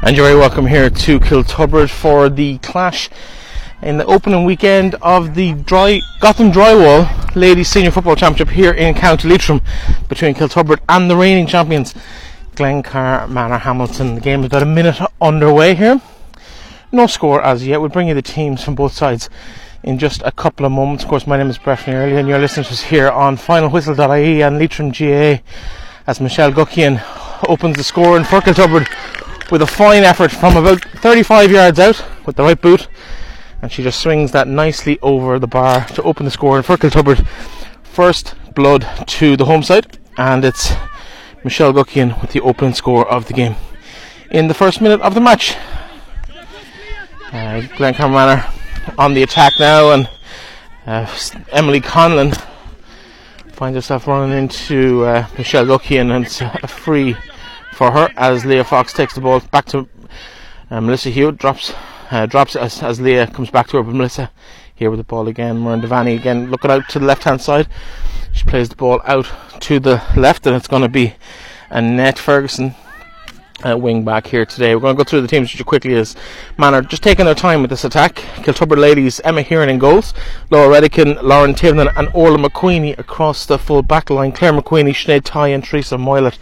And you're very welcome here to Kiltubrid for the clash in the opening weekend of the dry Gotham Drywall Ladies Senior Football Championship here in County Leitrim between Kiltubrid and the reigning champions Glencar Manorhamilton. The game is about a minute underway here. No score as yet. We'll bring you the teams from both sides in just a couple of moments. Of course, my name is Breifne Earley and you're listening to us here on finalwhistle.ie and Leitrim GA as Michelle Guckian opens the score in for Kiltubrid with a fine effort from about 35 yards out with the right boot. And she just swings that nicely over the bar to open the score. And for Kiltubrid, first blood to the home side. And it's Michelle Guckian with the opening score of the game. In the first minute of the match, uh, Glen Manor on the attack now, and uh, Emily Conlon finds herself running into uh, Michelle Guckian, and it's a free for her as Leah Fox takes the ball back to uh, Melissa Hewitt, drops uh, drops as, as Leah comes back to her, but Melissa here with the ball again. Muireann Devaney again looking out to the left hand side. She plays the ball out to the left, and it's going to be Annette Ferguson. Uh, wing back here today. We're going to go through the teams just quickly as manner, just taking their time with this attack. Kiltubrid ladies, Emma Heron in goals, Laura Redican, Lauren Tivnan, and Orla McQueenie across the full back line. Claire McQueenie, Sinead Ty, and Teresa Moylet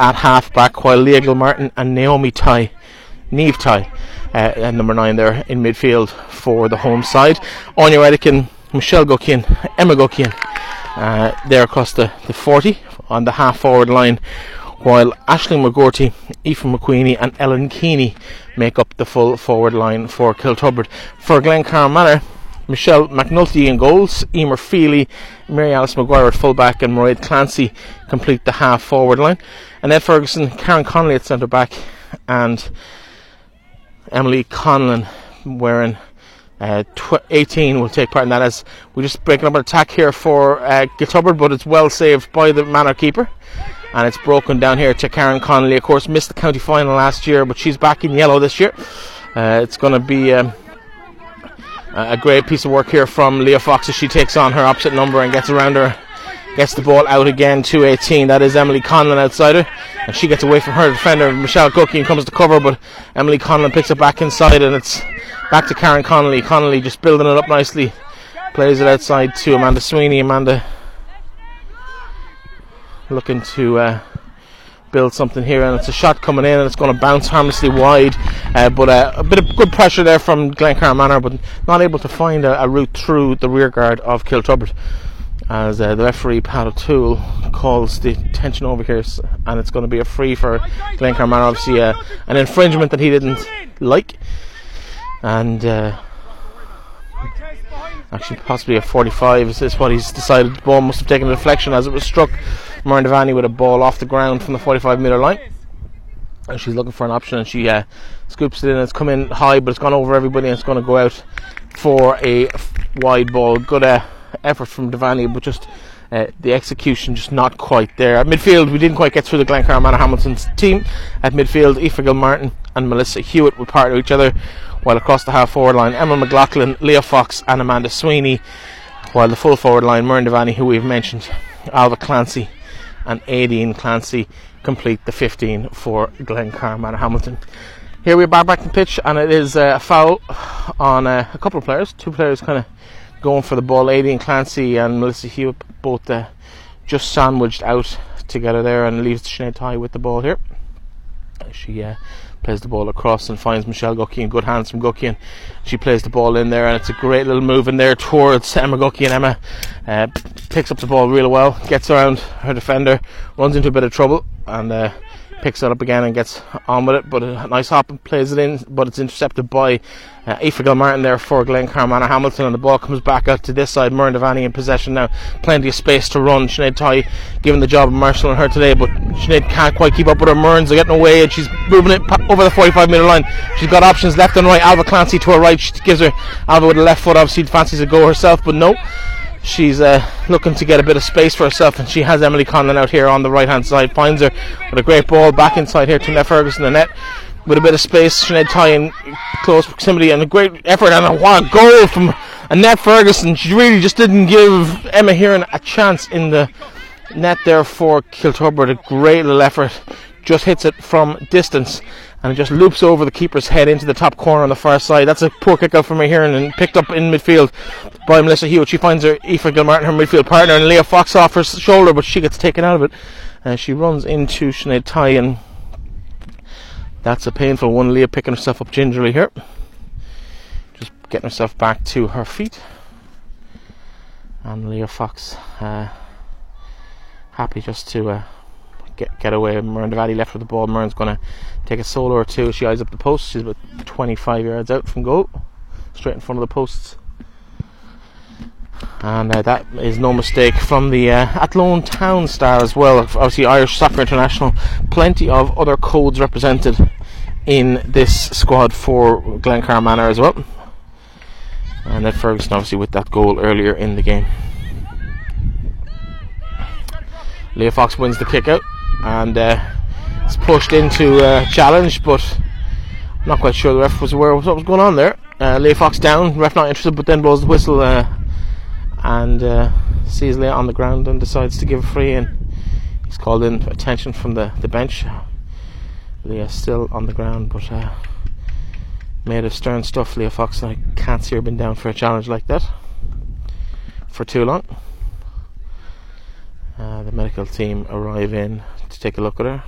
at half back, while Leah Gilmartin and Naomi Ty, Neve Ty, uh, number nine there in midfield for the home side. Anya Redican, Michelle Guckian, Emma Guckian, uh, there across the, the 40 on the half forward line, while Ashley McGorty, Aoife McQueenie, and Ellen Keeney make up the full forward line for Kiltubrid. For Glencar Manor, Michelle McNulty in goals, Emer Feely, Mary Alice McGuire at fullback, and Mairead Clancy complete the half forward line. Annette Ferguson, Karen Connolly at centre back, and Emily Conlon wearing uh, tw- 18 will take part in that as we're just breaking up an attack here for uh, but it's well saved by the manor keeper. And it's broken down here to Karen Connolly. Of course, missed the county final last year, but she's back in yellow this year. Uh, it's going to be um, a great piece of work here from Leah Fox as she takes on her opposite number and gets around her gets the ball out again 218. That is Emily Conlon outside her. And she gets away from her defender, Michelle Guckian, and comes to cover, but Emily Conlon picks it back inside, and it's back to Karen Connolly. Connolly just building it up nicely. Plays it outside to Amanda Sweeney. Amanda looking to uh, build something here, and it's a shot coming in, and it's going to bounce harmlessly wide. Uh, but uh, a bit of good pressure there from Glencar Manor, but not able to find a, a route through the rear guard of Kiltubrid as uh, the referee Pat O'Toole calls the attention over here, and it's going to be a free for Glencar Manor. Obviously, uh, an infringement that he didn't like, and uh, actually possibly a 45 is, is what he's decided. The ball must have taken a deflection as it was struck. Muireann Devaney with a ball off the ground from the 45 metre line. And she's looking for an option and she uh, scoops it in. It's come in high, but it's gone over everybody and it's going to go out for a wide ball. Good uh, effort from Devaney, but just uh, the execution just not quite there. At midfield, we didn't quite get through the Glencar Manorhamilton's team. At midfield, Aoife Gilmartin and Melissa Hewitt were part of each other, while across the half forward line, Emma McLaughlin, Leah Fox, and Amanda Sweeney, while the full forward line, Muireann Devaney, who we've mentioned, Alva Clancy, and Aideen Clancy complete the 15 for Glencar Manorhamilton. Here we are back in pitch, and it is uh, a foul on uh, a couple of players. Two players kind of going for the ball. Aideen Clancy and Melissa Hewitt both uh, just sandwiched out together there, and leaves Sinead Ty with the ball here. She uh, plays the ball across and finds Michelle Guckian. Good hands from Guckian. She plays the ball in there, and it's a great little move in there towards Emma Guckian. Emma uh, picks up the ball really well, gets around her defender, runs into a bit of trouble, and uh, picks it up again and gets on with it. But a nice hop and plays it in, but it's intercepted by uh, Aoife Gilmartin there for Glencar Manorhamilton, and the ball comes back out to this side. Muireann Devaney in possession now, plenty of space to run. Sinead Ty given the job of Marshall and her today, but Sinead can't quite keep up with her. Murns are getting away, and she's moving it over the 45 metre line. She's got options left and right. Alva Clancy to her right, she gives her Alva with the left foot. Obviously, fancies a go herself, but no she's uh, looking to get a bit of space for herself, and she has Emily Conlon out here on the right hand side. Finds her with a great ball back inside here to Ned Ferguson, the net with a bit of space. Sinead Ty in close proximity, and a great effort and a what a goal from Annette Ferguson. She really just didn't give Emma Heron a chance in the net there for Kiltubrid. A great little effort. Just hits it from distance, and it just loops over the keeper's head into the top corner on the far side. That's a poor kick out from here and picked up in midfield by Melissa Hewitt. She finds her Aoife Gilmartin, her midfield partner, and Leah Fox off her shoulder, but she gets taken out of it. Uh, she runs into Sinead Tighe, and that's a painful one. Leah picking herself up gingerly here, just getting herself back to her feet, and Leah Fox uh, happy just to. Uh, get get away. Muireann Devaney left with the ball. Muireann's going to take a solo or two. She eyes up the post. She's about 25 yards out from goal, straight in front of the posts. And uh, that is no mistake from the uh, Athlone Town star as well. Obviously, Irish Soccer International. Plenty of other codes represented in this squad for Glencar Manor as well. And then Ferguson, obviously, with that goal earlier in the game. Leah Fox wins the kick out and uh, it's pushed into a challenge, but I'm not quite sure the ref was aware of what was going on there. Uh, Fox down, ref not interested, but then blows the whistle uh, and uh, sees Leah on the ground and decides to give a free and he's called in attention from the, the bench. Leah still on the ground, but uh, made of stern stuff. Leah Fox, I can't see her been down for a challenge like that for too long. Uh, the medical team arrive in to take a look at her.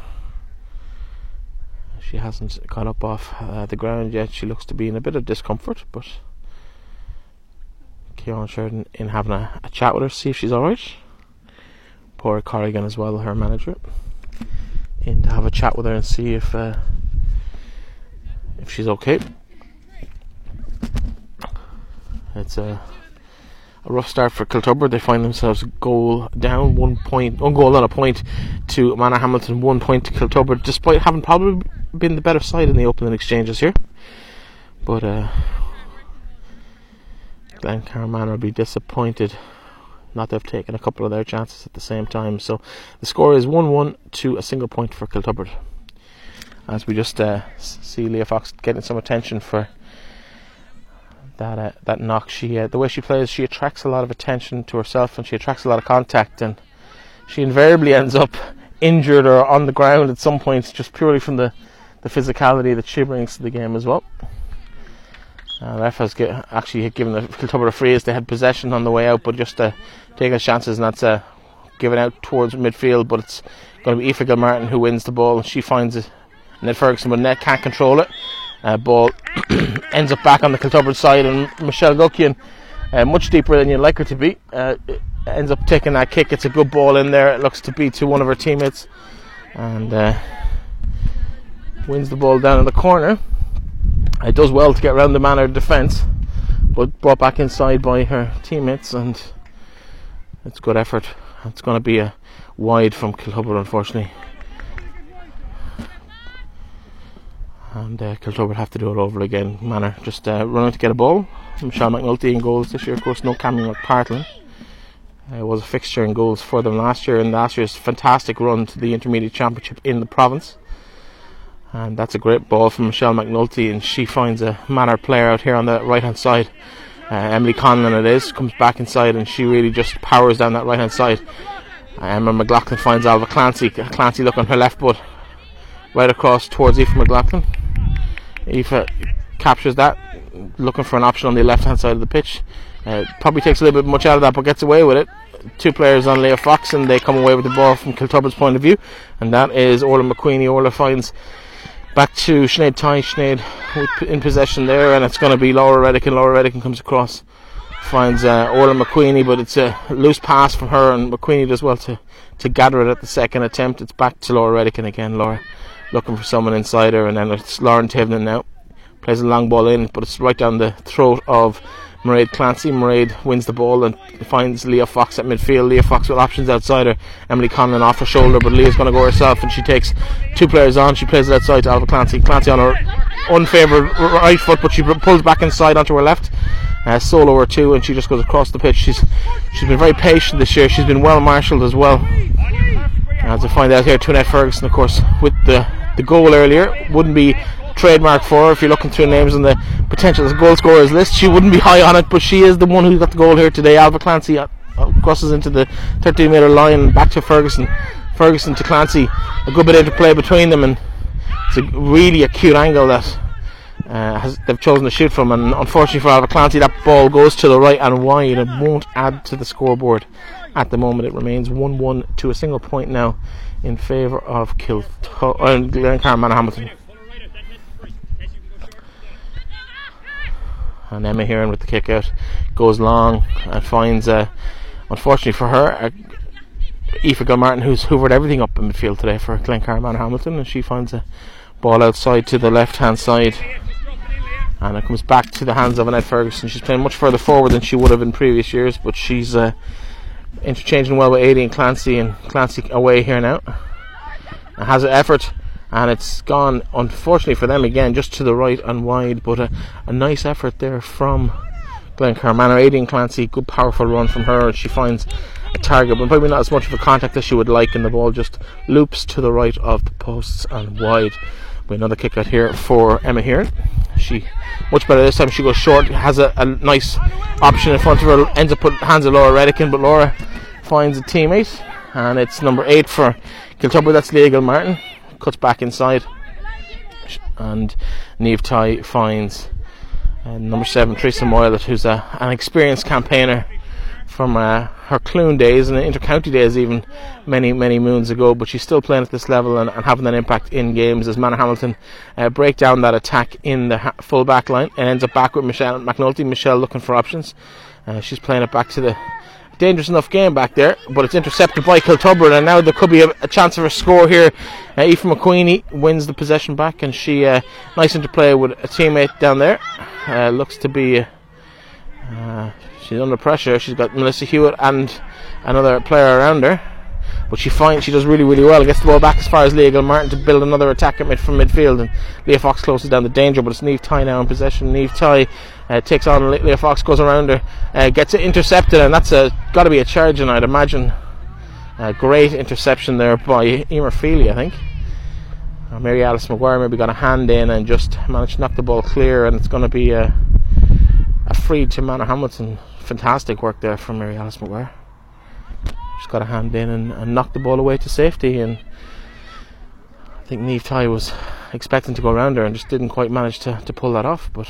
She hasn't got up off uh, the ground yet. She looks to be in a bit of discomfort, but Kieran Sheridan in having a, a, chat with her, see if she's alright. Poor Corrigan as well, her manager, in to have a chat with her and see if uh, if she's okay. It's a a rough start for Kiltubber. They find themselves goal down, one point, one goal on a point to Manorhamilton, one point to Kiltubber, despite having probably been the better side in the opening exchanges here. But uh, Glencar will be disappointed not to have taken a couple of their chances at the same time. So the score is 1 1 to a single point for Kiltubber. As we just uh, see Leah Fox getting some attention for that uh, that knock. She uh, the way she plays, she attracts a lot of attention to herself, and she attracts a lot of contact, and she invariably ends up injured or on the ground at some points, just purely from the the physicality that she brings to the game as well. Uh, ref has get, actually given the Kiltubber a free as they had possession on the way out, but just uh, taking chances, and that's uh, given out towards midfield. But it's going to be Aoife Gilmartin who wins the ball, and she finds it. Then Ferguson, but Ned can't control it. Uh, ball ends up back on the Kiltubber side, and Michelle Guckian, uh, much deeper than you'd like her to be, uh, ends up taking that kick. It's a good ball in there. It looks to be to one of her teammates, and uh, wins the ball down in the corner. It does well to get around the Manor defence, but brought back inside by her teammates, and it's good effort. It's going to be a wide from Kiltubber, unfortunately. And uh, Kiltubber have to do it over again. Manor just uh, running to get a ball. Michelle McNulty in goals this year, of course. No Cammy McPartlin. Uh, was a fixture in goals for them last year, and last year's fantastic run to the intermediate championship in the province. And that's a great ball from Michelle McNulty, and she finds a Manor player out here on the right hand side. Uh, Emily Conlon it is comes back inside, and she really just powers down that right hand side. Uh, Emma McLaughlin finds Alva Clancy. Clancy look on her left foot, right across towards Aoife McLaughlin. Aoife captures that, looking for an option on the left hand side of the pitch. Uh, probably takes a little bit much out of that, but gets away with it. Two players on Leah Fox, and they come away with the ball from Kiltubber's point of view, and that is Orla McQueenie. Orla finds back to Sinead Tighe. Sinead in possession there, and it's going to be Laura Redican, and Laura Redican comes across, finds uh, Orla McQueenie, but it's a loose pass from her, and McQueenie does well to, to gather it at the second attempt. It's back to Laura Redican, again, Laura looking for someone inside her, and then it's Lauren Tivnan now. Plays a long ball in, but it's right down the throat of Mairead Clancy. Mairead wins the ball and finds Leah Fox at midfield. Leah Fox with options outside her. Emily Conlon off her shoulder, but Leah's going to go herself, and she takes two players on. She plays it outside to Alva Clancy. Clancy on her unfavoured right foot, but she pulls back inside onto her left. Uh, solo or two, and she just goes across the pitch. She's she's been very patient this year. She's been well marshalled as well. As I find out here, Tunette Ferguson, of course, with the the goal earlier. Wouldn't be trademark for her if you're looking through names on the potential goal scorers list. She wouldn't be high on it, but she is the one who got the goal here today. Alva Clancy uh, crosses into the 13 metre line back to Ferguson. Ferguson to Clancy. A good bit of interplay between them and it's a really acute angle that uh, has, they've chosen to shoot from, and unfortunately for Alva Clancy, that ball goes to the right and wide and won't add to the scoreboard at the moment. It remains 1 1 to a single point now in favour of Kilto- uh, Glencar Hamilton. And Emma Heron with the kick out goes long and finds, uh, unfortunately for her, uh, Aoife Gilmartin, who's hoovered everything up in midfield today for Glencar Hamilton, and she finds a ball outside to the left hand side and it comes back to the hands of Annette Ferguson. She's playing much further forward than she would have in previous years, but she's uh, interchanging well with Aideen Clancy, and Clancy away here now. It has an effort, and it's gone, unfortunately for them again, just to the right and wide, but a, a nice effort there from Glencar Manor. Aideen Clancy, good powerful run from her, and she finds a target, but probably not as much of a contact as she would like, and the ball just loops to the right of the posts and wide. With another kick out here for Emma here. She much better this time. She goes short, has a, a nice option in front of her, ends up putting hands of Laura Redican, but Laura finds a teammate, and it's number eight for Kiltubber. That's Leah Martin. Cuts back inside, and Neve Ty finds uh, number seven Teresa Moylet, who's a, an experienced campaigner from uh, her Cloone days and intercounty days, even many, many moons ago. But she's still playing at this level and, and having that impact in games as Manorhamilton uh, break down that attack in the ha- full back line and ends up back with Michelle McNulty. Michelle looking for options. Uh, she's playing it back to the dangerous enough game back there, but it's intercepted by Kiltubber, and now there could be a, a chance of a score here. Uh, Aoife McQueenie wins the possession back, and she uh, nice interplay with a teammate down there. Uh, looks to be. She's under pressure. She's got Melissa Hewitt and another player around her. But she finds she does really, really well. Gets the ball back as far as Leah Martin to build another attack at mid from midfield. And Leah Fox closes down the danger, but it's Neve Ty now in possession. Neve Ty uh, takes on Leah Fox, goes around her, uh, gets it intercepted, and that's got to be a charge. And I'd imagine a great interception there by Emer Feely, I think. Uh, Mary Alice McGuire maybe got a hand in and just managed to knock the ball clear, and it's going to be a, a free to Manorhamilton fantastic work there from Mary Alice McGuire. Just got a hand in and, and knocked the ball away to safety. And I think Neve Ty was expecting to go around her and just didn't quite manage to, to pull that off. But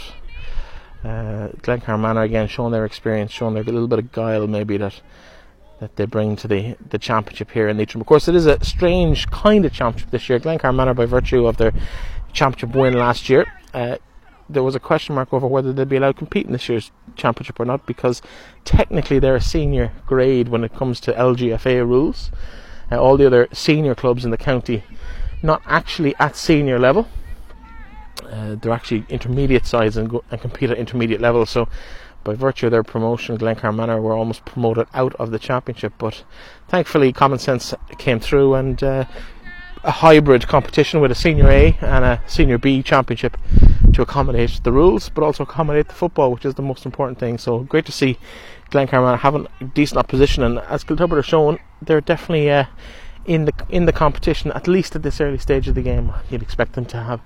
uh, Manor again showing their experience, showing their little bit of guile maybe that that they bring to the, the championship here in Leitrim. Of course, it is a strange kind of championship this year. Glencar Manor, by virtue of their championship win last year, uh, there was a question mark over whether they'd be allowed to compete in this year's championship or not because technically they're a senior grade when it comes to LGFA rules. Uh, all the other senior clubs in the county not actually at senior level. Uh, they're actually intermediate sides and, go, and compete at intermediate level. So, by virtue of their promotion, Glencar Manor were almost promoted out of the championship. But thankfully, common sense came through, and uh, a hybrid competition with a senior A and a senior B championship to accommodate the rules, but also accommodate the football, which is the most important thing. So great to see Glencar having decent opposition, and as Kiltubber have shown, they're definitely uh, in the in the competition at least at this early stage of the game. You'd expect them to have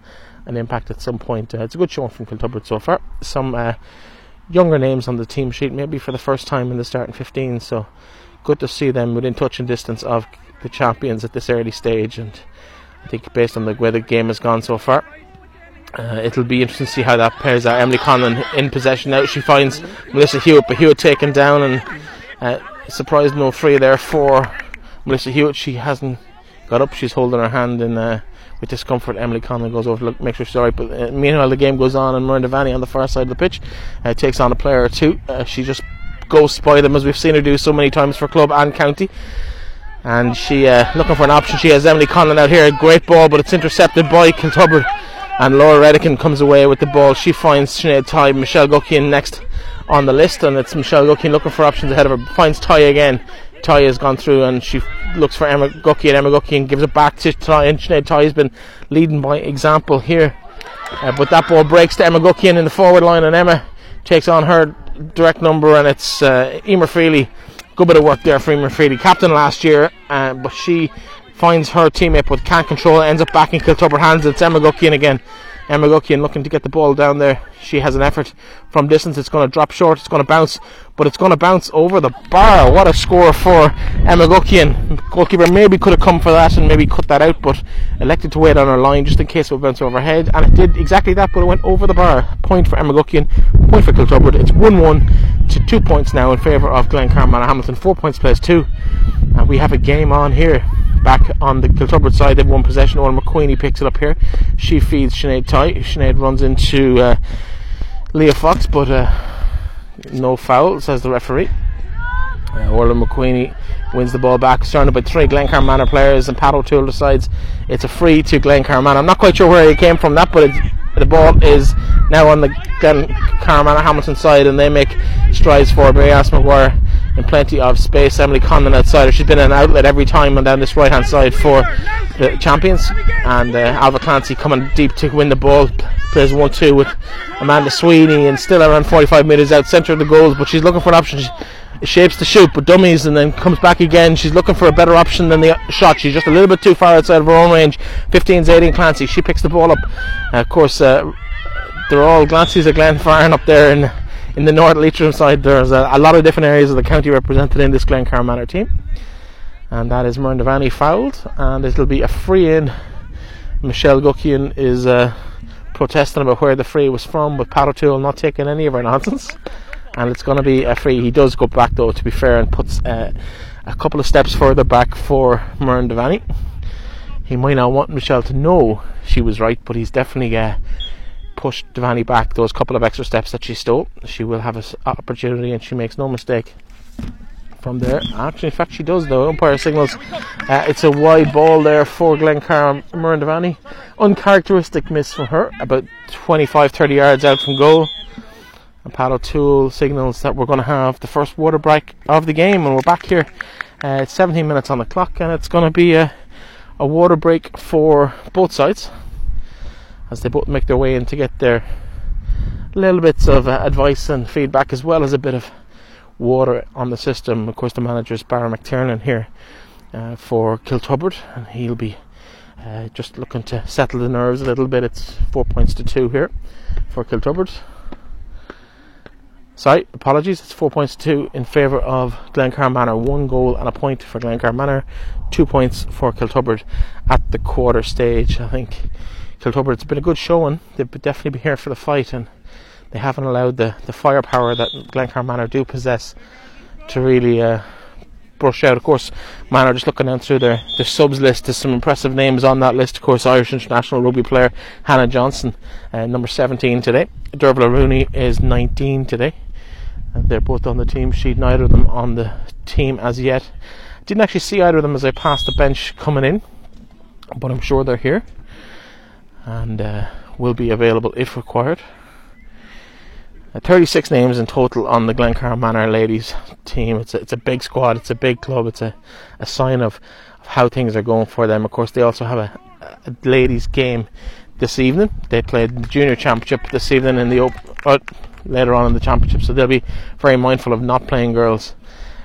an impact at some point. Uh, it's a good showing from Kiltubber so far. Some uh, younger names on the team sheet, maybe for the first time in the starting 15. So good to see them within touch and distance of the champions at this early stage, and I think based on the way the game has gone so far. Uh, it'll be interesting to see how that pairs out. Emily Conlon in possession now. She finds Melissa Hewitt, but Hewitt taken down and uh, surprised no free there for Melissa Hewitt. She hasn't got up. She's holding her hand in uh, with discomfort. Emily Conlon goes over to look, make sure she's alright. But uh, meanwhile, the game goes on, and Muireann Devaney on the far side of the pitch uh, takes on a player or two. Uh, she just goes by them as we've seen her do so many times for club and county and she uh, looking for an option. She has Emily Conlon out here, great ball, but it's intercepted by Kiltubber, and Laura Redican comes away with the ball. She finds Sinead Ty, Michelle Guckian next on the list, and it's Michelle Guckian looking for options ahead of her. Finds Ty again. Ty has gone through, and she looks for Emma Guckian. Emma Guckian gives it back to Ty, and Sinead Ty has been leading by example here. Uh, but that ball breaks to Emma Guckian in the forward line, and Emma takes on her direct number, and it's uh, Emer Feely good bit of work there for Emer Feely, captain last year, uh, but she finds her teammate but can't control it, ends up back in Kiltubber hands. It's Emma Guckian again Emma Guckian looking to get the ball down there. She has an effort from distance. It's going to drop short. It's going to bounce, but it's going to bounce over the bar. What a score for Emma Guckian. Goalkeeper maybe could have come for that and maybe cut that out, but elected to wait on her line just in case it would bounce overhead. And it did exactly that, but it went over the bar. Point for Emma Guckian, point for Kiltubrid. It's 1 1 to 2 points now in favour of Glencar Manorhamilton. 4 points plays 2. And we have a game on here back on the Kiltubrid side. They've won possession. Owen McQueenie picks it up here. She feeds Sinead tight. Sinead runs into uh, Leah Fox, but uh, no foul, says the referee. Uh, Orla McQueenie wins the ball back, surrounded by three Glencar Manor players, and Pat O'Toole decides it's a free to Glencar Manor. I'm not quite sure where he came from that, but the ball is now on the Glencar Manor Hamilton side, and they make strides for Alice McGuire in plenty of space. Emily Conlon outside. She's been an outlet every time and down this right hand side for the champions. And uh, Alva Clancy coming deep to win the ball. Plays 1 2 with Amanda Sweeney and still around 45 metres out centre of the goals. But she's looking for an option. She, shapes to shoot, but dummies, and then comes back again. She's looking for a better option than the shot. She's just a little bit too far outside of her own range. 15's 18 Clancy. She picks the ball up. Uh, of course, uh, they're all Glancy's of Glenfarne up there in in the North Leitrim side, there's a, a, lot of different areas of the county represented in this Glencar Manor team. And that is Muireann Devaney fouled, and it'll be a free in. Michelle Guckian is uh, protesting about where the free was from, but Pat O'Toole not taking any of her nonsense. And it's going to be a free. He does go back, though, to be fair, and puts uh, a couple of steps further back for Muireann Devaney. He might not want Michelle to know she was right, but he's definitely uh, push Devaney back those couple of extra steps that she stole. She will have an opportunity, and she makes no mistake from there. Actually, in fact, she does. though. umpire signals uh, it's a wide ball there for Glencar Devaney. Uncharacteristic miss from her, about 25 30 yards out from goal. Pat O'Toole signals that we're going to have the first water break of the game, and we're back here. Uh, it's 17 minutes on the clock, and it's going to be a, a water break for both sides as they both make their way in to get their little bits of uh, advice and feedback as well as a bit of water on the system. Of course, the manager is Barry McTiernan here uh, for Kiltubrid, and he'll be uh, just looking to settle the nerves a little bit. It's four points to two here for Kiltubrid. Sorry, apologies. It's four points to two in favour of Glencar Manor. One goal and a point for Glencar Manor. Two points for Kiltubrid at the quarter stage. I think Kiltubrid. It's been a good showing. They've definitely been here for the fight, and they haven't allowed the, the firepower that Glencar Manor do possess to really uh, brush out. Of course, Manor just looking down through their, their subs list. There's some impressive names on that list. Of course, Irish international rugby player Hannah Johnson, uh, number 17 today. Dervla Rooney is 19 today. They're both on the team sheet. Neither of them on the team as yet. Didn't actually see either of them as I passed the bench coming in, but I'm sure they're here and uh, will be available if required. Uh, 36 names in total on the Glencar Manor ladies team. It's a, it's a big squad, it's a big club, it's a, a sign of, of how things are going for them. Of course, they also have a, a ladies game this evening. They played the junior championship this evening in the open. uh, later on in the championship, so they'll be very mindful of not playing girls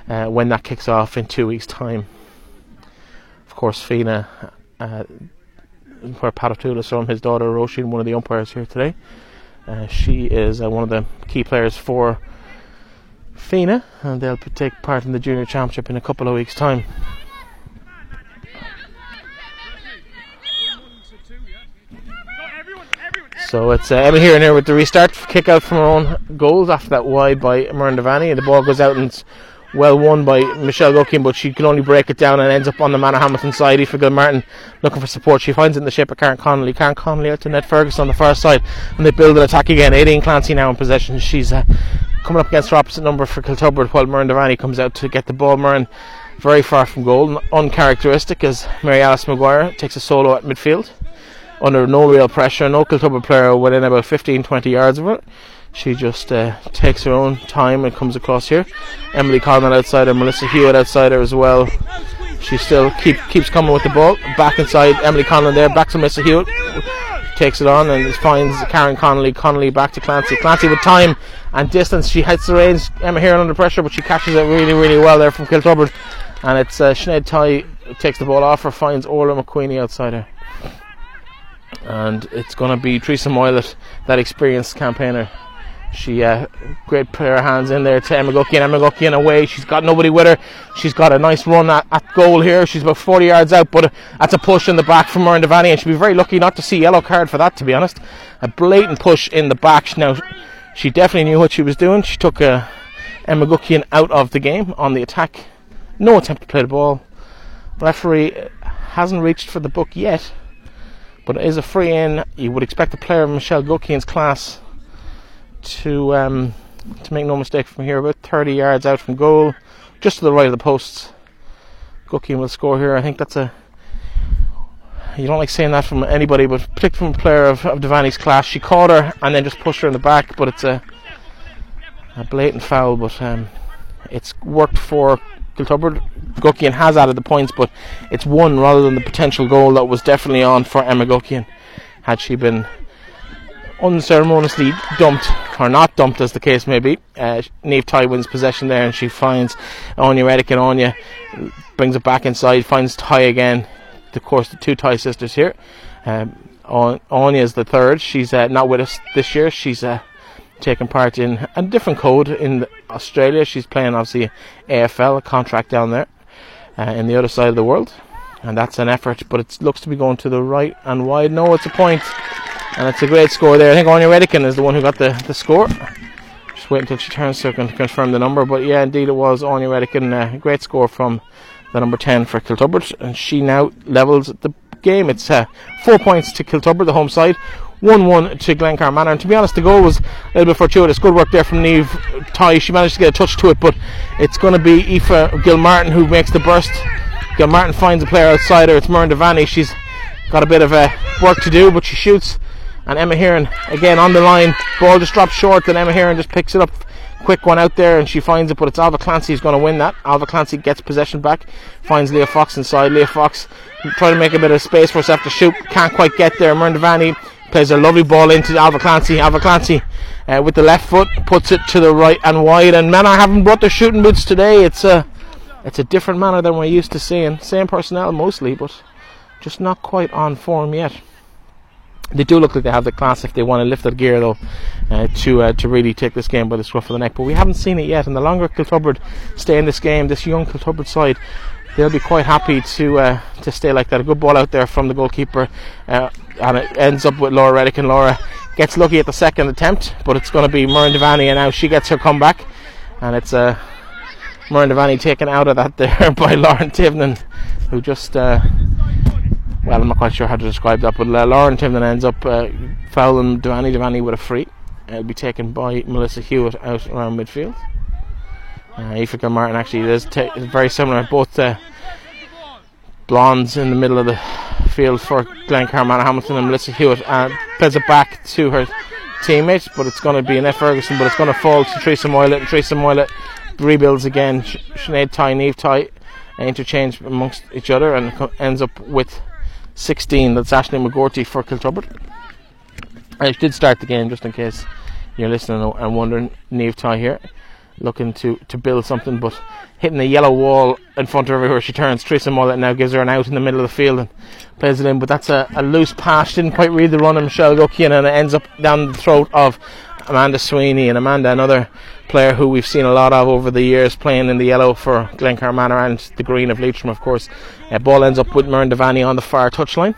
uh, when that kicks off in two weeks' time. Of course, Fenagh uh, where Pat O'Toole is from, his daughter Roisin, one of the umpires here today. Uh, she is uh, one of the key players for Fenagh, and they'll take part in the Junior Championship in a couple of weeks' time. So it's uh, Emma here and here with the restart kick out from her own goals after that wide by Muireann Devaney, and the ball goes out and well won by Michelle Guckian, but she can only break it down and ends up on the Manorhamilton side. Aoife Gilmartin looking for support. She finds it in the shape of Karen Connolly. Karen Connolly out to Ned Ferguson on the far side, and they build an attack again. Aileen Clancy now in possession. She's uh, coming up against her opposite number for Kiltubrid while Muireann Devaney comes out to get the ball. Muireann very far from goal, uncharacteristic as Mary Alice Maguire takes a solo at midfield under no real pressure. No Kiltubrid player within about 15 20 yards of it she just uh, takes her own time and comes across here. Emily Coleman outside her, Melissa Hewitt outside her as well. She still keep, keeps coming with the ball. Back inside Emily Conlon there, back to Melissa Hewitt. Takes it on and finds Karen Connolly. Connolly back to Clancy. Clancy with time and distance. She hits the range. Emma here under pressure, but she catches it really, really well there from Kiltubrid. And it's uh, Sinead Ty takes the ball off her, finds Orla McQueenie outside her. And it's going to be Teresa Moylett, that experienced campaigner. She uh, great pair of hands in there to Emma Guckian. Emma Guckian away. She's got nobody with her. She's got a nice run at, at goal here. She's about 40 yards out, but uh, that's a push in the back from Muireann Devaney, and she'll be very lucky not to see yellow card for that. To be honest, a blatant push in the back. Now, she definitely knew what she was doing. She took uh, Emma Guckian out of the game on the attack. No attempt to play the ball. Referee hasn't reached for the book yet, but it is a free in. You would expect a player of Michelle Guckian's class to um, to make no mistake from here, about 30 yards out from goal, just to the right of the posts. Guckian will score here. I think that's a. You don't like saying that from anybody, but particularly from a player of, of Devaney's class. She caught her and then just pushed her in the back, but it's a a blatant foul. But um, it's worked for Guckian has added the points, but it's one rather than the potential goal that was definitely on for Emma Guckian had she been unceremoniously dumped, or not dumped as the case may be. Uh, Neve Ty wins possession there and she finds Anya Redican and Anya brings it back inside, finds Ty again. Of course, the two Ty sisters here. Um, Anya is the third. She's uh, not with us this year. She's uh, taking part in a different code in Australia. She's playing obviously AFL, contract down there uh, in the other side of the world. And that's an effort, but it looks to be going to the right and wide. No, it's a point. And it's a great score there. I think Anya Redican is the one who got the, the score. Just wait until she turns so I can confirm the number. But yeah, indeed it was Anya Redican. Uh, great score from the number 10 for Kiltubrid. And she now levels the game. It's uh, four points to Kiltubrid, the home side. 1 1 to Glencar Manor. And to be honest, the goal was a little bit fortuitous. Good work there from Neve Ty. She managed to get a touch to it, but it's going to be Aoife Gilmartin who makes the burst. Gilmartin finds a player outside her. It's Muireann Devaney. She's got a bit of uh, work to do, but she shoots and Emma Heron again on the line. Ball just drops short, and Emma Heron just picks it up. Quick one out there, and she finds it, but it's Alva Clancy who's going to win that. Alva Clancy gets possession back, finds Leah Fox inside. Leah Fox trying to make a bit of space for herself to shoot, can't quite get there. Devaney plays a lovely ball into Alva Clancy. Alva Clancy uh, with the left foot puts it to the right and wide. And man, I haven't brought their shooting boots today. It's a it's a different manner than we're used to seeing. Same personnel mostly, but just not quite on form yet. They do look like they have the class if they want to lift that gear though uh, to uh, to really take this game by the scruff of the neck. But we haven't seen it yet, and the longer Kiltubrid stay in this game, this young Kiltubrid side, they'll be quite happy to uh, to stay like that. A good ball out there from the goalkeeper, uh, and it ends up with Laura Redican, and Laura gets lucky at the second attempt, but it's going to be Muireann Devaney, and now she gets her comeback, and it's uh, Muireann Devaney taken out of that there by Lauren Tivnan, who just uh, well, I'm not quite sure how to describe that, but uh, Lauren Tivnan ends up uh, fouling Devaney Devaney with a free. It'll be taken by Melissa Hewitt out around midfield. Uh, Aoife Martin actually is t- very similar. Both uh, blondes in the middle of the field for Glencar Manorhamilton and Melissa Hewitt uh, plays it back to her teammate, but it's going to be Annette Ferguson, but it's going to fall to Teresa Moylett, and Teresa Moylett rebuilds again. Sinead Ty, Neve Ty interchange amongst each other and ends up with 16. That's Ashley McGorty for Kiltubrid. I did start the game just in case you're listening and wondering. Neve Ty here, looking to, to build something, but hitting a yellow wall in front of her where she turns. Teresa Mullet now gives her an out in the middle of the field and plays it in, but that's a, a loose pass. Didn't quite read the run of Michelle Guckian and it ends up down the throat of Amanda Sweeney. And Amanda, another player who we've seen a lot of over the years playing in the yellow for Glencar Manor and the green of Leitrim, of course. Uh, ball ends up with Muireann Devaney on the far touchline.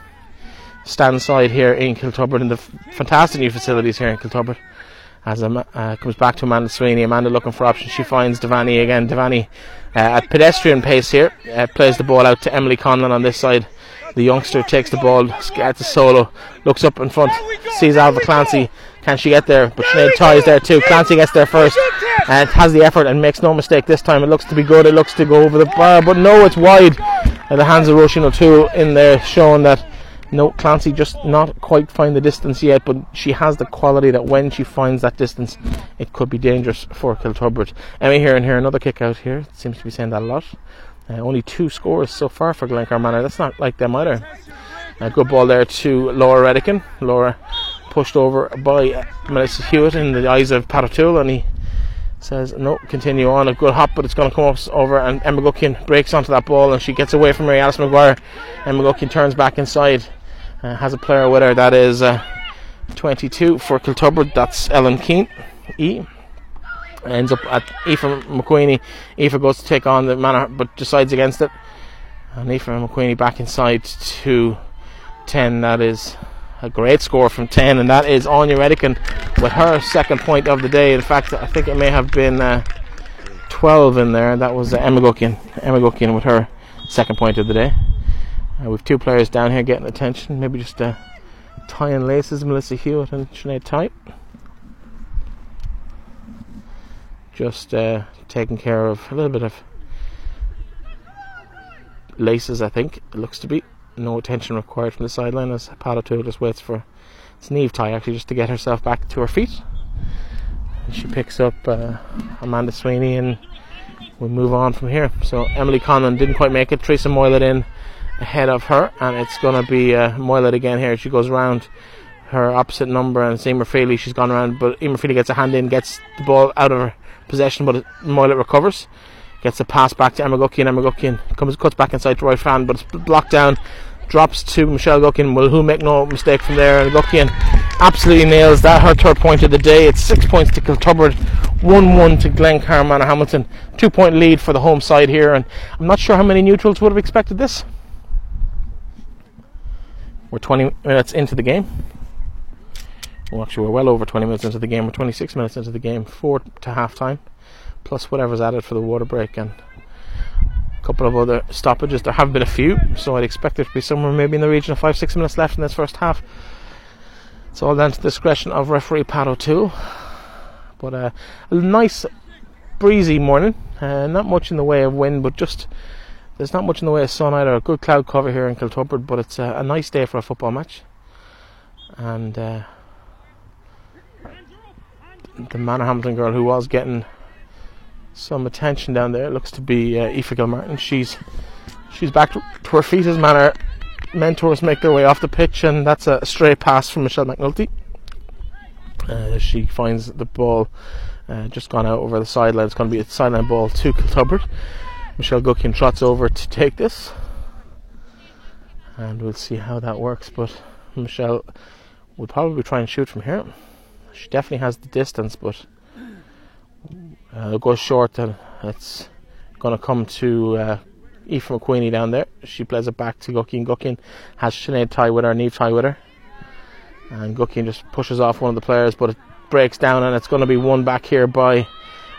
Stand side here in Kiltubrid in the f- fantastic new facilities here in Kiltubrid. As Am- uh, comes back to Amanda Sweeney, Amanda looking for options. She finds Devaney again. Devaney uh, at pedestrian pace here uh, plays the ball out to Emily Conlon on this side. The youngster takes the ball, gets a solo, looks up in front, sees Alva Clancy can she get there? But Sinead Ty is there too. Clancy gets there first and has the effort and makes no mistake this time. It looks to be good. It looks to go over the bar, but no, it's wide. And the hands of Roisin O'Toole in there showing that no, Clancy just not quite find the distance yet, but she has the quality that when she finds that distance, it could be dangerous for Kiltubrid. Emmy here and here, another kick out here. Seems to be saying that a lot. Uh, only two scores so far for Glencar Manor. That's not like them either. A good ball there to Laura Redican. Laura pushed over by Melissa Hewitt in the eyes of Pat O'Toole, and he says, No, continue on. A good hop, but it's going to come up over, and Emma Guckian breaks onto that ball, and she gets away from Mary Alice McGuire. Emma Guckian turns back inside, Uh, has a player with her that is uh, 22 for Kiltubrid. That's Ellen Keane. E ends up at Aoife McQueenie. Aoife goes to take on the Manor, but decides against it. And Aoife McQueenie back inside to 10. That is a great score from 10, and that is Anya Redican with her second point of the day. In fact, I think it may have been uh, 12 in there. That was uh, Emma Guckian. Emma Guckian with her second point of the day. Uh, we've two players down here getting attention. Maybe just uh, laces, Melissa Hewitt and Sinead Type. Just uh, taking care of a little bit of laces, I think it looks to be. No attention required from the sideline as Pato just waits for its Neve tie actually just to get herself back to her feet. And she picks up uh, Amanda Sweeney and we move on from here. So Emily Conlon didn't quite make it. Teresa Moylet in ahead of her, and it's going to be uh, Moylet again here. She goes around her opposite number, and it's Feely. She's gone around, but Emer Feely gets a hand in, gets the ball out of her possession, but Moylet recovers. Gets a pass back to. Emma Guckian comes, cuts back inside to right hand, but it's blocked down. Drops to Michelle Guckian. Will who make no mistake from there? And Guckian absolutely nails that. Her third point of the day. It's six points to 1 1 to Glencar Manorhamilton. Two point lead for the home side here. And I'm not sure how many neutrals would have expected this. We're 20 minutes into the game. Well, actually, we're well over 20 minutes into the game. We're 26 minutes into the game, four to half time plus whatever's added for the water break and a couple of other stoppages. There have been a few, so I'd expect there to be somewhere maybe in the region of five, six minutes left in this first half. It's all down to the discretion of referee Pat O'Toole. But uh, a nice breezy morning. Uh, not much in the way of wind, but just there's not much in the way of sun either. A good cloud cover here in Kiltubrid, but it's a, a nice day for a football match. And uh, the Manorhamilton girl who was getting some attention down there. Looks to be uh, Aoife Gilmartin. She's she's back to, her feet as manner. Mentors make their way off the pitch, and that's a stray pass from Michelle McNulty. Uh, she finds the ball uh, just gone out over the sideline. It's going to be a sideline ball to Kiltubrid. Michelle Guckian trots over to take this, and we'll see how that works. But Michelle will probably try and shoot from here. She definitely has the distance, but uh, it goes short and it's going to come to uh, Aoife down there. She plays it back to Guckian. Guckian has Sinead tie with her, Neve tie with her. And Guckian just pushes off one of the players, but it breaks down and it's going to be won back here by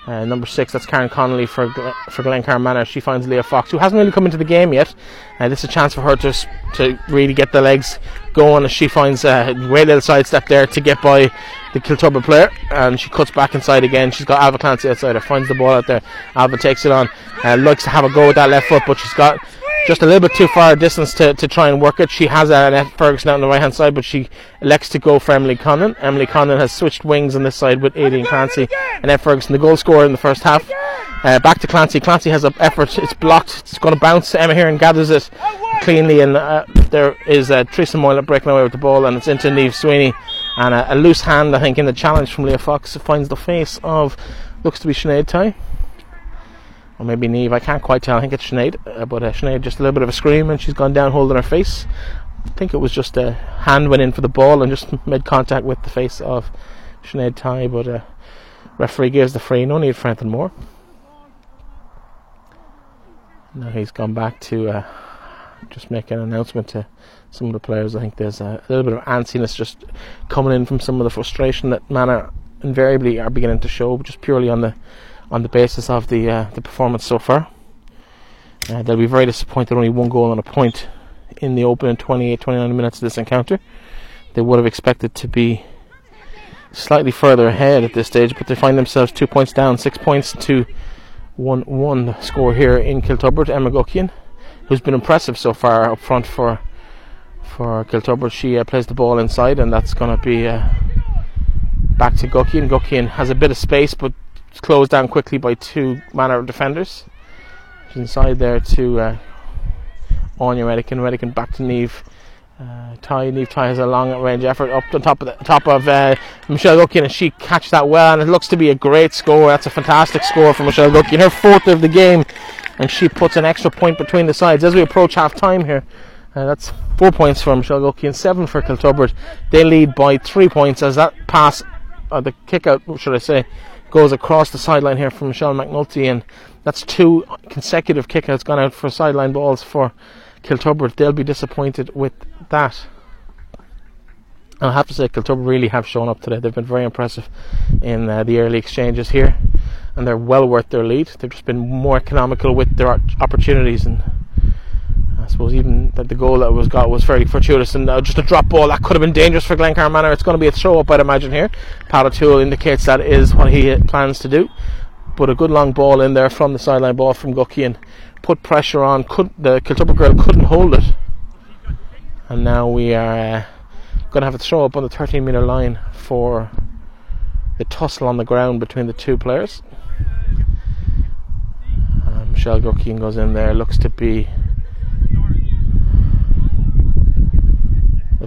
uh, number six, that's Karen Connolly for for Glencar Manor. She finds Leah Fox, who hasn't really come into the game yet. Uh, this is a chance for her to to really get the legs going as she finds uh, a great little sidestep there to get by the Kiltubrid player, and she cuts back inside again. She's got Alva Clancy outside her, finds the ball out there. Alva takes it on, uh, likes to have a go with that left foot, but she's got just a little bit too far a distance to, to try and work it. She has Annette Ferguson out on the right hand side, but she elects to go for Emily Conlon. Emily Conlon has switched wings on this side with Aileen Clancy. Annette Ferguson, the goal scorer in the first half. Uh, back to Clancy. Clancy has an effort. It's blocked. It's going to bounce. Emma Heron gathers it cleanly, and uh, there is uh, Teresa Moylet breaking away with the ball, and it's into Neve Sweeney. And a, a loose hand, I think, in the challenge from Leah Fox finds the face of looks to be Sinead Ty or maybe Neve. I can't quite tell. I think it's Sinead, uh, but uh, Sinead just a little bit of a scream, and she's gone down holding her face. I think it was just a hand went in for the ball and just made contact with the face of Sinead Ty, but uh, referee gives the free. No need for anything more. Now he's gone back to uh, just make an announcement to some of the players. I think there's a, little bit of antsiness just coming in from some of the frustration that Manor invariably are beginning to show, just purely on the on the basis of the uh, the performance so far. Uh, they'll be very disappointed only one goal and a point in the opening 28 29 minutes of this encounter. They would have expected to be slightly further ahead at this stage, but they find themselves two points down, six points to one one score here in Kiltubrid. Emma Guckian, who's been impressive so far up front for for Kiltubrid, she uh, plays the ball inside, and that's going to be uh, back to Guckian. Guckian has a bit of space, but it's closed down quickly by two Manor of defenders. Inside there to uh, Anya Redican. Redican back to Neve. Uh, Ty Neve Ty has a long range effort up on top of the top of uh, Michelle Guckian and she catches that well and it looks to be a great score. That's a fantastic score for Michelle Guckian, her fourth of the game, and she puts an extra point between the sides as we approach half time here. Uh, that's four points for Michelle and seven for Kiltubrid. They lead by three points as that pass, or the kick out, what should I say, goes across the sideline here from Michelle McNulty, and that's two consecutive kickouts gone out for sideline balls for Kiltubrid. They'll be disappointed with that. I have to say, Kiltubrid really have shown up today. They've been very impressive in uh, the early exchanges here, and they're well worth their lead. They've just been more economical with their opportunities and I suppose even that the goal that was got was very fortuitous and uh, just a drop ball that could have been dangerous for Glencar Manor. It's going to be a throw up, I'd imagine here. Pat O'Toole indicates that is what he plans to do. But a good long ball in there from the sideline ball from Guckian and put pressure on. Could the Kiltubrid girl couldn't hold it, and now we are uh, going to have a throw up on the 13 metre line for the tussle on the ground between the two players. Um, Michelle Guckian goes in there, looks to be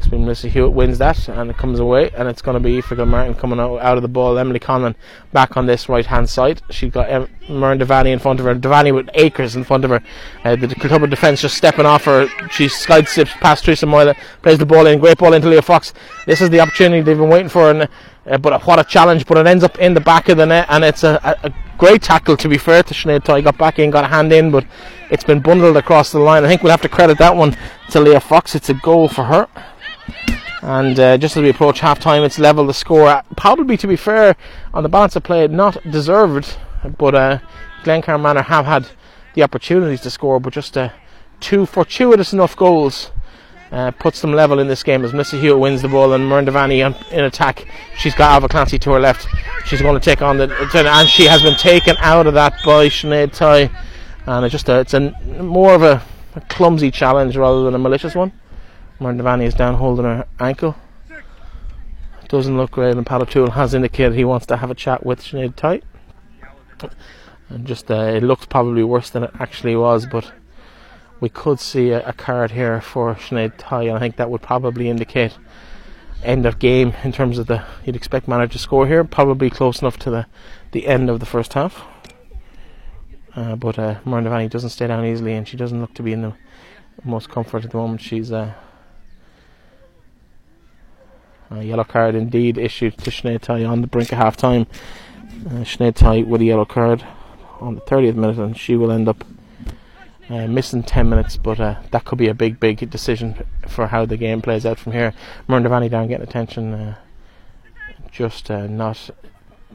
Looks to be Hewitt wins that and it comes away and it's going to be Aoife Martin coming out, out of the ball. Emily Conlon back on this right hand side. She's got em- Muireann Devaney in front of her. Devaney with acres in front of her. Uh, the Kiltubrid defence just stepping off her. She slide steps past Teresa Moyle, plays the ball in. Great ball into Leah Fox. This is the opportunity they've been waiting for. And, uh, but what a challenge! But it ends up in the back of the net and it's a, a, a great tackle to be fair to Sinead Toy. Got back in, got a hand in, but it's been bundled across the line. I think we'll have to credit that one to Leah Fox. It's a goal for her. And uh, just as we approach half time, it's level the score. Probably, to be fair, on the balance of play, not deserved, but uh, Glencar Manor have had the opportunities to score, but just uh, two fortuitous enough goals uh, puts them level in this game as Missy Hewitt wins the ball and Muireann Devaney in attack. She's got Alva Clancy to her left. She's going to take on the and she has been taken out of that by Sinead Ty. And it's just a, it's a more of a, a clumsy challenge rather than a malicious one. Muireann Devaney is down holding her ankle. Doesn't look great, and Pat has indicated he wants to have a chat with Sinead Tight. And just, uh, it looks probably worse than it actually was, but we could see a, a card here for Sinead Ty, and I think that would probably indicate end of game in terms of the you'd expect Manor to score here, probably close enough to the, the end of the first half. Uh, but uh, Muireann doesn't stay down easily, and she doesn't look to be in the most comfort at the moment. She's uh, a yellow card indeed issued to Sinead Ty on the brink of half time. Uh, Sinead with a yellow card on the 30th minute, and she will end up uh, missing 10 minutes, but uh, that could be a big, big decision for how the game plays out from here. Muireann Devaney down getting attention, uh, just uh, not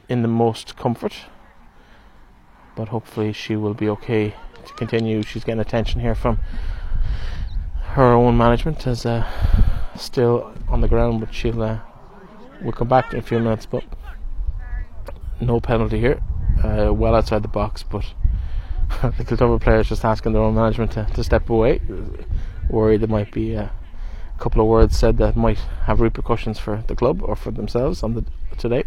in the most comfort, but hopefully she will be okay to continue. She's getting attention here from her own management as uh, still on the ground, but she'll uh, we'll come back in a few minutes. But no penalty here, uh, well outside the box. But the Kiltubrid players just asking their own management to, to step away, worried there might be a couple of words said that might have repercussions for the club or for themselves on the today.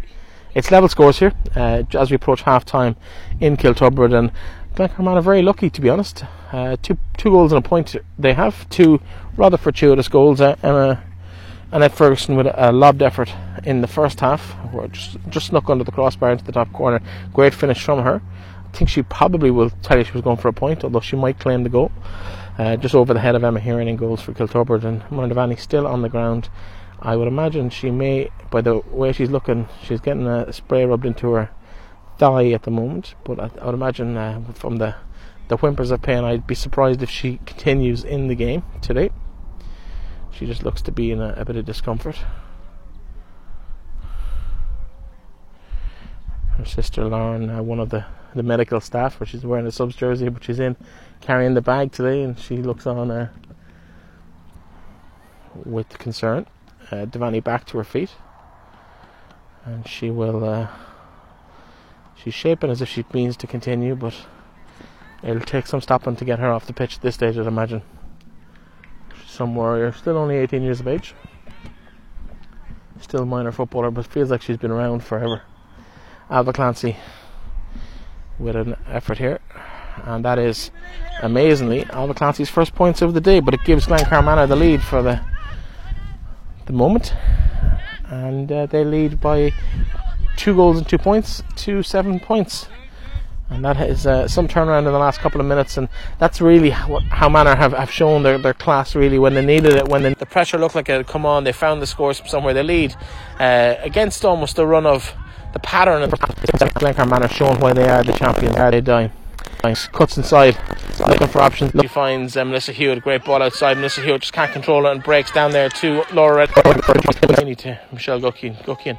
It's level scores here uh, as we approach half time in Kiltubrid and Glencar are very lucky to be honest. Uh, two two goals and a point they have two rather fortuitous goals uh, and a Annette Ferguson with a, lobbed effort in the first half, just just snuck under the crossbar into the top corner. Great finish from her. I think she probably will tell you she was going for a point, although she might claim the goal. Uh, just over the head of Emma Heron in goals for Kiltubrid and Muireann Devaney still on the ground. I would imagine she may, by the way she's looking, she's getting a spray rubbed into her thigh at the moment. But I, I would imagine uh, from the the whimpers of pain, I'd be surprised if she continues in the game today. She just looks to be in a, a bit of discomfort. Her sister Lauren, uh, one of the, the medical staff, where she's wearing a subs jersey, but she's in carrying the bag today, and she looks on uh, with concern. Uh, Devaney back to her feet, and she will. She's shaping as if she means to continue, but it'll take some stopping to get her off the pitch at this stage, I'd imagine She's some warrior, still only 18 years of age. Still a minor footballer, but feels like she's been around forever. Alva Clancy with an effort here, and that is amazingly Alva Clancy's first points of the day, but it gives Glencar Manor the lead for the the moment, and uh, they lead by two goals and two points to seven points. and that is uh, some turnaround in the last couple of minutes, and that's really how, how Manor have, have shown their, their class really when they needed it, when the, the pressure looked like it had come on, they found the scores somewhere they lead uh, against almost the run of the pattern Glencar Manor showing why they are the champions. They die. Nice. Cuts inside, looking for options. He finds um, Melissa Hewitt, great ball outside. Melissa Hewitt just can't control it and breaks down there to Laura Red. to Michelle. Guckian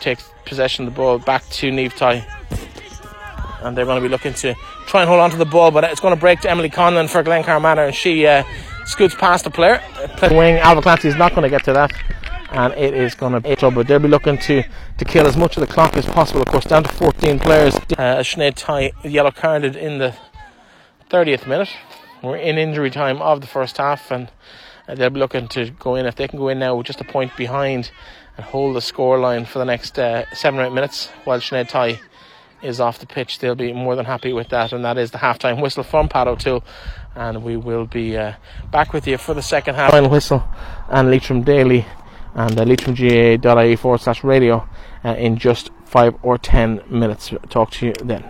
takes possession of the ball back to Neve and they're going to be looking to try and hold on to the ball, but it's going to break to Emily Conlon for Glencar Manor, and she uh, scoots past the player. Play wing, Alva Clancy is not going to get to that, and it is going to be trouble. They'll be looking to, to kill as much of the clock as possible, of course, down to 14 players. Uh, Sinead Tai yellow carded in the 30th minute. We're in injury time of the first half, and uh, they'll be looking to go in. If they can go in now with just a point behind and hold the score line for the next uh, seven or eight minutes, while Sinead Tai is off the pitch, they'll be more than happy with that. And that is the halftime whistle from Pat O'Toole. And we will be uh, back with you for the second half. Final whistle and Leitrim Daily and uh, leitrimga.ie forward slash radio uh, in just five or ten minutes. Talk to you then.